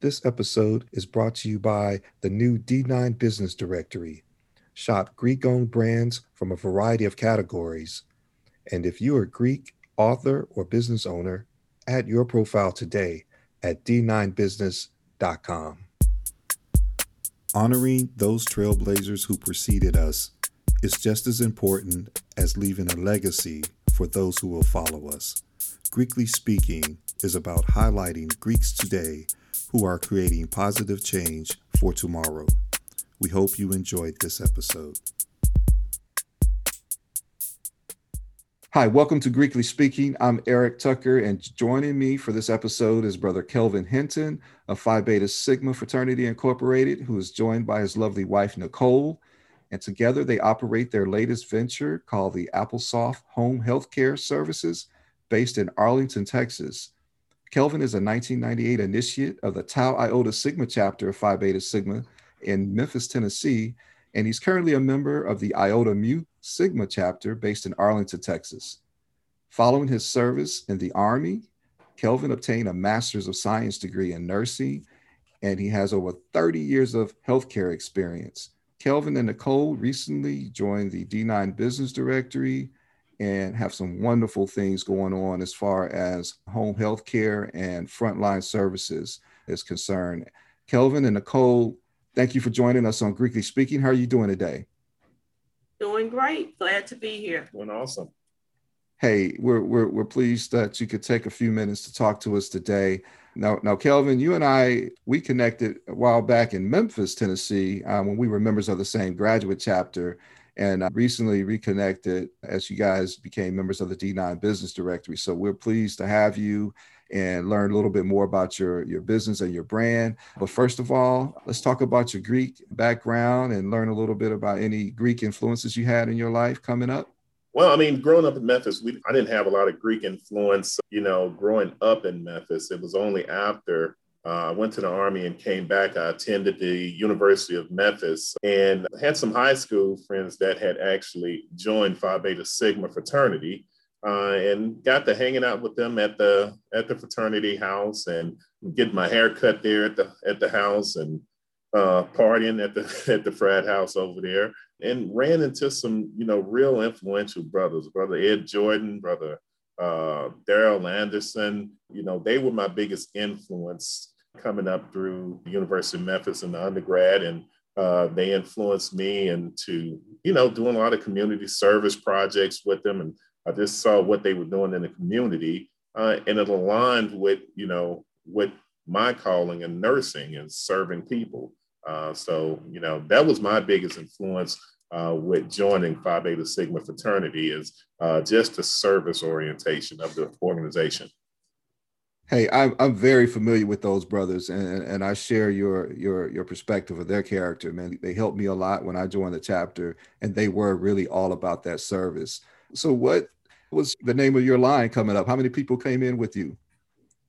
This episode is brought to you by the new D9 Business Directory. Shop Greek owned brands from a variety of categories. And if you're a Greek author or business owner, add your profile today at d9business.com. Honoring those trailblazers who preceded us is just as important as leaving a legacy for those who will follow us. Greekly Speaking is about highlighting Greeks today who are creating positive change for tomorrow. We hope you enjoyed this episode. Hi, welcome to Greekly Speaking. I'm Eric Tucker, and joining me for this episode is Brother Kelvin Hinton of Phi Beta Sigma Fraternity Incorporated, who is joined by his lovely wife, Nicole. And together they operate their latest venture called the Applesoft Home Healthcare Services based in Arlington, Texas. Kelvin is a 1998 initiate of the Tau Iota Sigma chapter of Phi Beta Sigma in Memphis, Tennessee, and he's currently a member of the Iota Mu Sigma chapter based in Arlington, Texas. Following his service in the Army, Kelvin obtained a Master's of Science degree in nursing, and he has over 30 years of healthcare experience. Kelvin and Nicole recently joined the D9 Business Directory and have some wonderful things going on as far as home health care and frontline services is concerned. Kelvin and Nicole, thank you for joining us on Greekly Speaking. How are you doing today? Doing great. Glad to be here. Doing awesome. Hey, we're, we're, we're pleased that you could take a few minutes to talk to us today. Now, now, Kelvin, you and I, we connected a while back in Memphis, Tennessee, um, when we were members of the same graduate chapter and I recently reconnected as you guys became members of the D9 Business Directory. So we're pleased to have you and learn a little bit more about your, your business and your brand. But first of all, let's talk about your Greek background and learn a little bit about any Greek influences you had in your life coming up. Well, I mean, growing up in Memphis, we, I didn't have a lot of Greek influence. You know, growing up in Memphis, it was only after uh, I went to the Army and came back. I attended the University of Memphis and had some high school friends that had actually joined Phi Beta Sigma fraternity. Uh, and got to hanging out with them at the at the fraternity house and getting my hair cut there at the at the house and uh, partying at the at the frat house over there and ran into some you know real influential brothers brother ed jordan brother uh, daryl anderson you know they were my biggest influence coming up through the University of Memphis in the undergrad, and uh, they influenced me into, you know, doing a lot of community service projects with them. And I just saw what they were doing in the community, uh, and it aligned with, you know, with my calling in nursing and serving people. Uh, so, you know, that was my biggest influence uh, with joining Phi Beta Sigma fraternity is uh, just the service orientation of the organization. Hey, I'm I'm very familiar with those brothers, and and I share your your your perspective of their character. Man, they helped me a lot when I joined the chapter, and they were really all about that service. So, what was the name of your line coming up? How many people came in with you?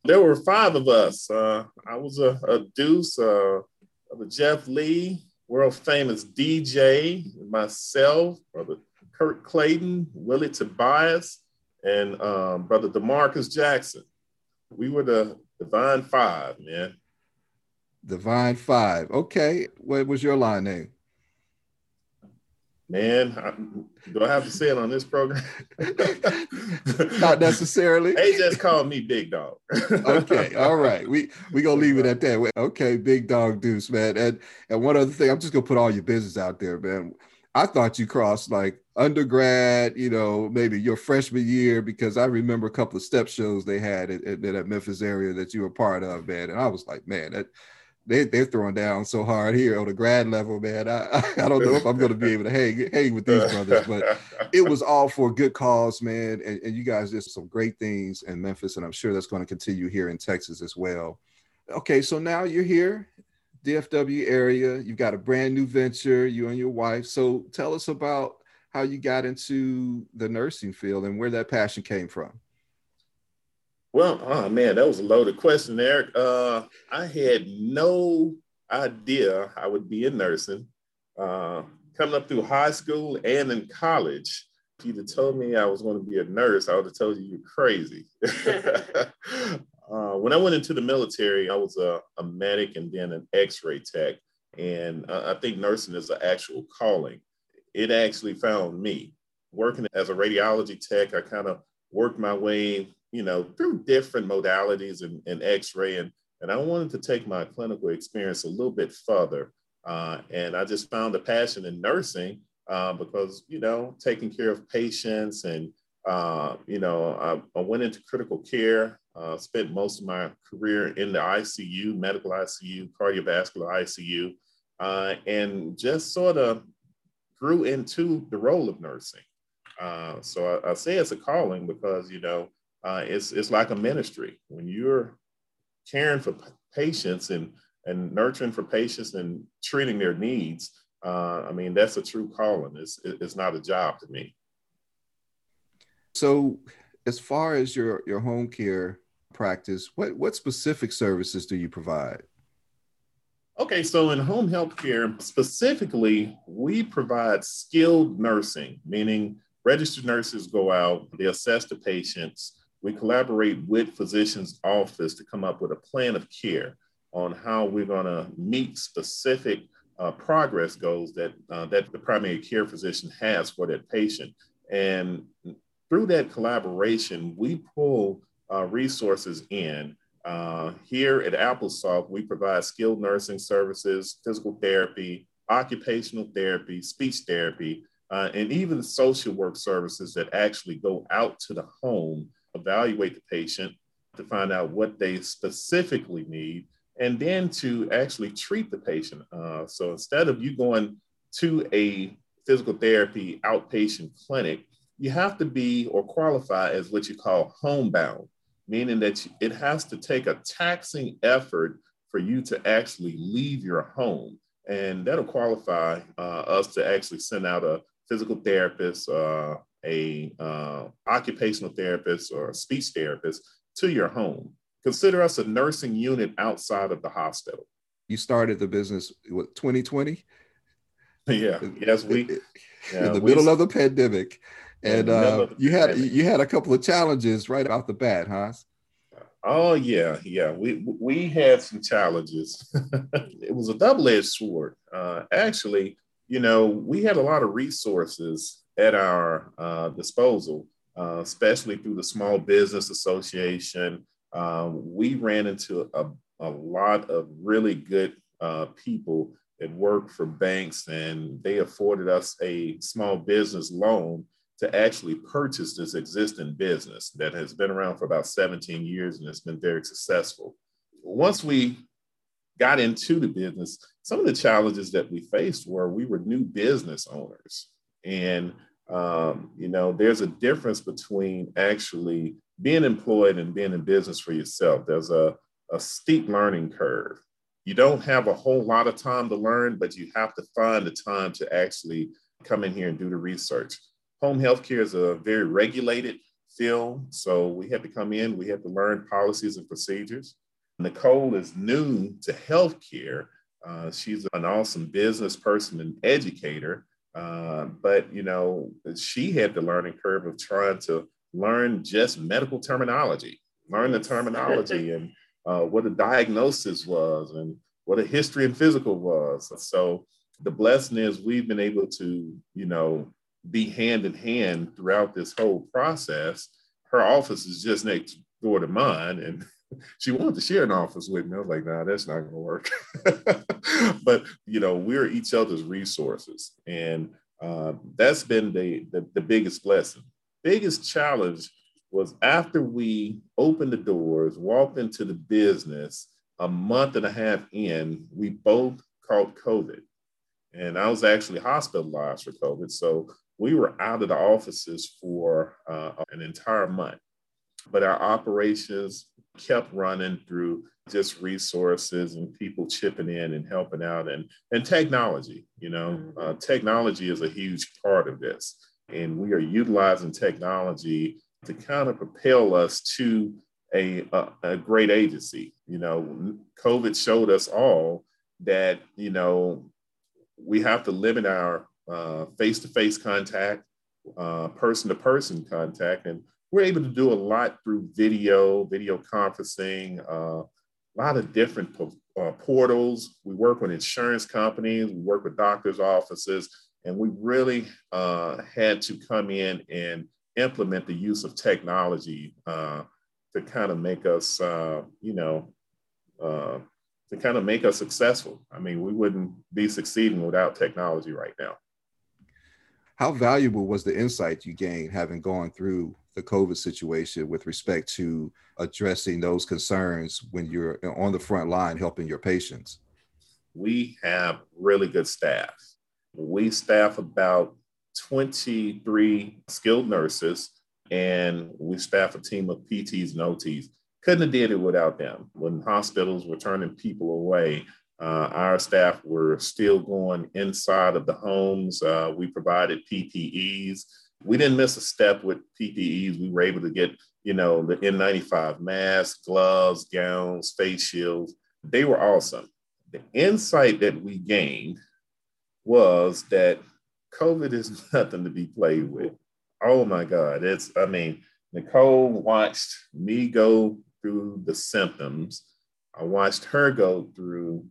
There were five of us. Uh, I was a, a deuce uh, of a Jeff Lee, world famous DJ, myself, brother Kurt Clayton, Willie Tobias, and um, brother Demarcus Jackson we were the Divine Five, man. Divine Five. Okay. What was your line name? Man, I, do I have to say it on this program? Not necessarily. They just called me Big Dog. okay, all right. We we gonna leave it at that. Okay, Big Dog Deuce, man. And and one other thing, I'm just gonna put all your business out there, man. I thought you crossed like undergrad, you know, maybe your freshman year, because I remember a couple of step shows they had at, at, at Memphis area that you were part of, man. And I was like, man, that they, they're throwing down so hard here on the grad level, man. I, I don't know if I'm going to be able to hang, hang with these brothers, but it was all for a good cause, man. And, and you guys did some great things in Memphis, and I'm sure that's going to continue here in Texas as well. Okay, so now you're here, DFW area. You've got a brand new venture, you and your wife. So tell us about how you got into the nursing field and where that passion came from. Well, oh man, that was a loaded question, Eric. Uh, I had no idea I would be in nursing. Uh, coming up through high school and in college, if you'd have told me I was going to be a nurse, I would have told you you're crazy. Uh, when I went into the military, I was a, a medic and then an X-ray tech, and I, I think nursing is an actual calling. It actually found me working as a radiology tech. I kind of worked my way, you know, through different modalities and, and X-ray, and and I wanted to take my clinical experience a little bit further. Uh, and I just found a passion in nursing uh, because, you know, taking care of patients and, uh, you know, I, I, went into critical care, uh, spent most of my career in the ICU, medical ICU, cardiovascular ICU, uh, and just sort of grew into the role of nursing. Uh, so I, I, say it's a calling because, you know, it's, it's like a ministry. When you're caring for patients and and nurturing for patients and treating their needs, uh, I mean, that's a true calling. It's, it's not a job to me. So, as far as your, your home care practice, what, what specific services do you provide? Okay, so in home health care, specifically, we provide skilled nursing, meaning registered nurses go out, they assess the patients, we collaborate with physicians' office to come up with a plan of care on how we're going to meet specific uh, progress goals that uh, that the primary care physician has for that patient. And through that collaboration, we pull uh, resources in. Uh, here at AppleSoft, we provide skilled nursing services, physical therapy, occupational therapy, speech therapy, uh, and even social work services that actually go out to the home evaluate the patient to find out what they specifically need, and then to actually treat the patient. Uh, so instead of you going to a physical therapy outpatient clinic, you have to be or qualify as what you call homebound, meaning that it has to take a taxing effort for you to actually leave your home. And that'll qualify uh, us to actually send out a physical therapist, uh, a uh, occupational therapist or a speech therapist to your home. Consider us a nursing unit outside of the hospital. You started the business what 2020? Yeah. Yes, we yeah, in the we, middle of the pandemic, and uh, you had you had a couple of challenges right off the bat, huh? Oh yeah, yeah. We we had some challenges. it was a double edged sword. Uh, actually, you know, we had a lot of resources at our uh, disposal, uh, especially through the Small Business Association. Um, we ran into a, a, lot of really good uh, people that work for banks, and they afforded us a small business loan to actually purchase this existing business that has been around for about 17 years and has been very successful. Once we got into the business, some of the challenges that we faced were we were new business owners. And um, you know, there's a difference between actually being employed and being in business for yourself. There's a, a steep learning curve. You don't have a whole lot of time to learn, but you have to find the time to actually come in here and do the research. Home healthcare is a very regulated field. So we had to come in, we had to learn policies and procedures. Nicole is new to healthcare. Uh, she's an awesome business person and educator. Uh, but you know, she had the learning curve of trying to learn just medical terminology, learn the terminology and uh, what a diagnosis was and what a history and physical was. So the blessing is we've been able to, you know, be hand in hand throughout this whole process. Her office is just next door to mine, and she wanted to share an office with me. I was like, nah, that's not gonna work. but you know, we're each other's resources. And uh, that's been the, the, the biggest blessing. Biggest challenge was after we opened the doors, walked into the business, a month and a half in, we both caught COVID. And I was actually hospitalized for COVID. So we were out of the offices for uh, an entire month. But our operations kept running through just resources and people chipping in and helping out and, and technology. You know, mm-hmm. uh, technology is a huge part of this. And we are utilizing technology to kind of propel us to a, a, a great agency. You know, COVID showed us all that, you know, we have to limit our face to face contact, person to person contact, and we're able to do a lot through video, video conferencing, uh, a lot of different uh, portals. We work with insurance companies, we work with doctors' offices, and we really uh, had to come in and implement the use of technology uh, to kind of make us, uh, you know, uh, to kind of make us successful. I mean, we wouldn't be succeeding without technology right now. How valuable was the insight you gained having gone through the COVID situation with respect to addressing those concerns when you're on the front line helping your patients? We have really good staff. We staff about 23 skilled nurses and we staff a team of PTs and OTs. Couldn't have did it without them. When hospitals were turning people away, uh, our staff were still going inside of the homes. Uh, we provided PPEs. We didn't miss a step with PPEs. We were able to get, you know, the N95 masks, gloves, gowns, face shields. They were awesome. The insight that we gained was that COVID is nothing to be played with. Oh my God. It's, I mean, Nicole watched me go through the symptoms. I watched her go through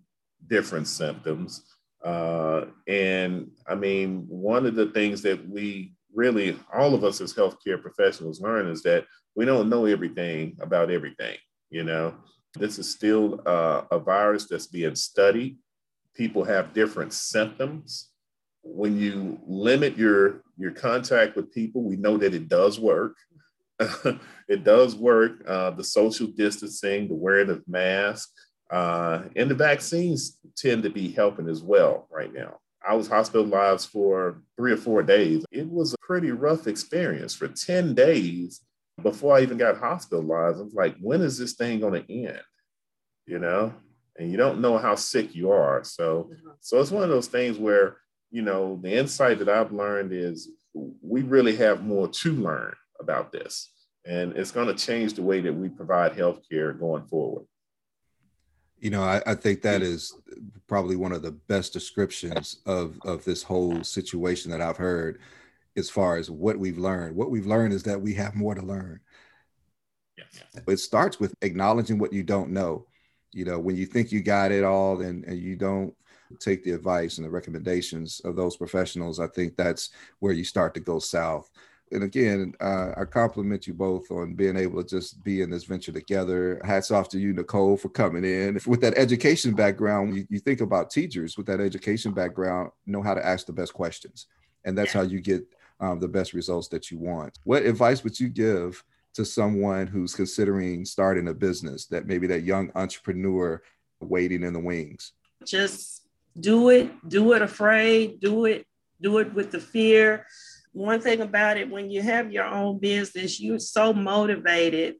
different symptoms. Uh, and I mean, one of the things that we really, all of us as healthcare professionals learn is that we don't know everything about everything. You know, this is still uh, a virus that's being studied. People have different symptoms. When you limit your your contact with people, we know that it does work. it does work. Uh, the social distancing, the wearing of masks, uh, and the vaccines tend to be helping as well right now. I was hospitalized for three or four days. It was a pretty rough experience for 10 days before I even got hospitalized. I was like, when is this thing going to end? You know, and you don't know how sick you are. So, so it's one of those things where, you know, the insight that I've learned is we really have more to learn about this. And it's going to change the way that we provide healthcare going forward. You know, I, I, think that is probably one of the best descriptions of of this whole situation that I've heard, as far as what we've learned. What we've learned is that we have more to learn. Yes. It starts with acknowledging what you don't know. You know, when you think you got it all and, and you don't take the advice and the recommendations of those professionals, I think that's where you start to go south and again, uh, I compliment you both on being able to just be in this venture together. Hats off to you, Nicole, for coming in. With that education background, you, you think about teachers with that education background know how to ask the best questions. And that's how you get um, the best results that you want. What advice would you give to someone who's considering starting a business that maybe that young entrepreneur waiting in the wings? Just do it, do it afraid, do it, do it with the fear one thing about it, when you have your own business, you're so motivated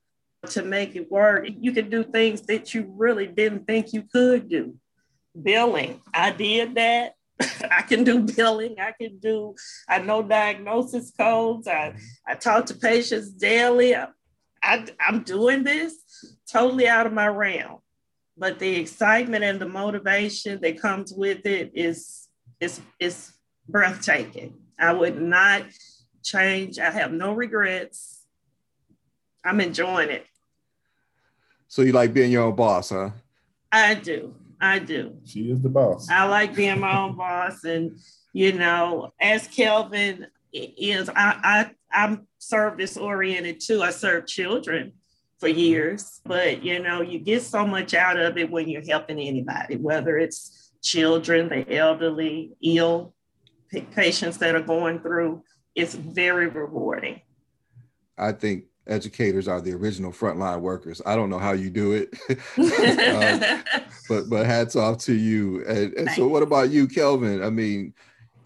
to make it work. You can do things that you really didn't think you could do. Billing, I did that. I can do billing. I can do, I know diagnosis codes. I, I talk to patients daily. I, I, I'm doing this totally out of my realm. But the excitement and the motivation that comes with it is, is, is breathtaking. I would not change. I have no regrets. I'm enjoying it. So you like being your own boss, huh? I do. I do. She is the boss. I like being my own boss. And, you know, as Kelvin is, I, I, I'm service oriented too. I serve children for years, but, you know, you get so much out of it when you're helping anybody, whether it's children, the elderly, ill, patients that are going through, it's very rewarding. I think educators are the original frontline workers. I don't know how you do it, um, but but hats off to you. And, and so, what about you, Kelvin? I mean,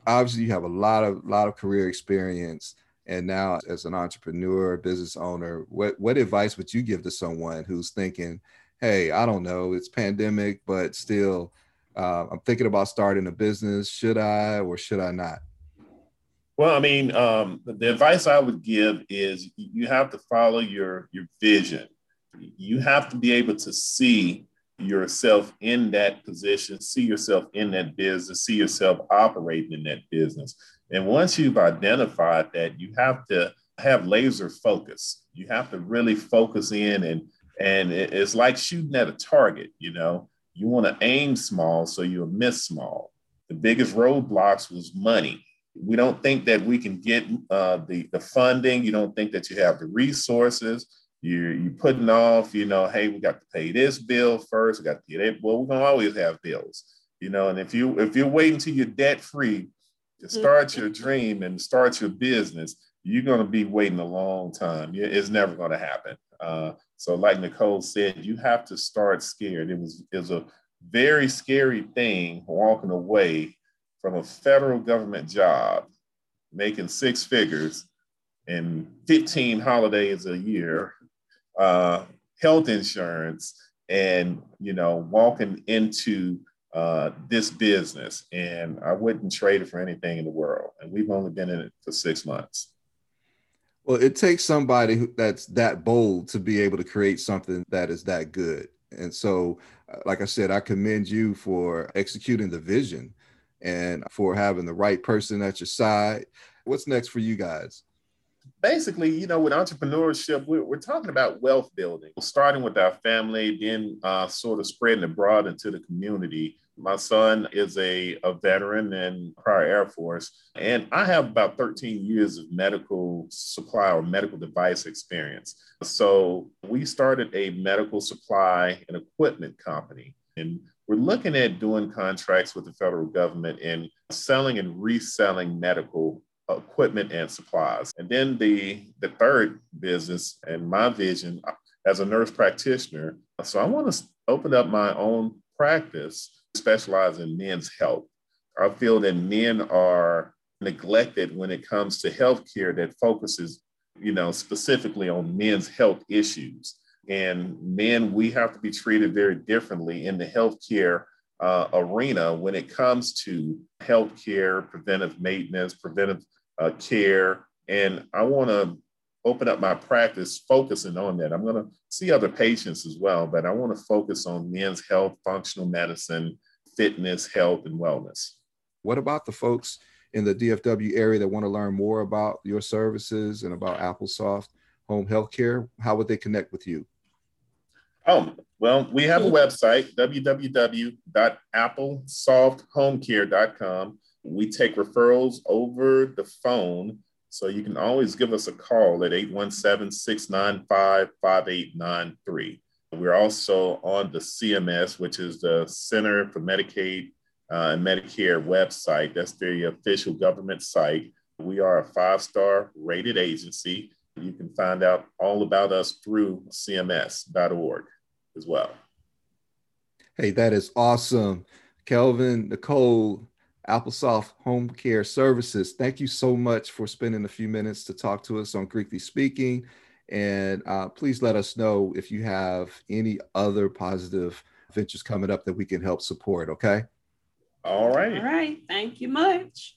obviously you have a lot of lot of career experience, and now as an entrepreneur, business owner, what what advice would you give to someone who's thinking, "Hey, I don't know, it's pandemic, but still." Uh, I'm thinking about starting a business. Should I or should I not? Well, I mean, um, the advice I would give is you have to follow your your vision. You have to be able to see yourself in that position, see yourself in that business, see yourself operating in that business. And once you've identified that, you have to have laser focus. You have to really focus in and and it's like shooting at a target, you know. You want to aim small so you'll miss small. The biggest roadblocks was money. We don't think that we can get uh, the, the funding. You don't think that you have the resources. You're, you're putting off, you know, hey, we got to pay this bill first. We got to pay that. Well, we're going to always have bills, you know, and if you if you're waiting till you're debt free to start your dream and start your business, you're going to be waiting a long time. It's never going to happen. Uh, so, like Nicole said, you have to start scared. It was it was a very scary thing walking away from a federal government job, making six figures and 15 holidays a year, uh, health insurance, and you know walking into uh, this business. And I wouldn't trade it for anything in the world. And we've only been in it for six months. Well, it takes somebody that's that bold to be able to create something that is that good. And so, uh, like I said, I commend you for executing the vision and for having the right person at your side. What's next for you guys? Basically, you know, with entrepreneurship, we're, we're talking about wealth building, starting with our family, then uh, sort of spreading abroad into the community my son is a, a veteran in prior Air Force, and I have about 13 years of medical supply or medical device experience. So we started a medical supply and equipment company, and we're looking at doing contracts with the federal government and selling and reselling medical equipment and supplies. And then the the third business and my vision as a nurse practitioner. So I want to open up my own practice specialize in men's health. I feel that men are neglected when it comes to healthcare that focuses, you know, specifically on men's health issues. And men, we have to be treated very differently in the healthcare uh, arena when it comes to healthcare, preventive maintenance, preventive uh, care. And I want to open up my practice focusing on that. I'm going to see other patients as well, but I want to focus on men's health, functional medicine, fitness, health, and wellness. What about the folks in the DFW area that want to learn more about your services and about AppleSoft Home Healthcare? How would they connect with you? Oh, well, we have a website, www.applesofthomecare.com. We take referrals over the phone so you can always give us a call at 817 695 5893. We're also on the CMS, which is the Center for Medicaid uh, and Medicare website. That's the official government site. We are a five star rated agency. You can find out all about us through cms.org as well. Hey, that is awesome. Kelvin, Nicole, AppleSoft Home Care Services, thank you so much for spending a few minutes to talk to us on Greekly Speaking. And uh, please let us know if you have any other positive ventures coming up that we can help support. Okay. All right. All right. Thank you much.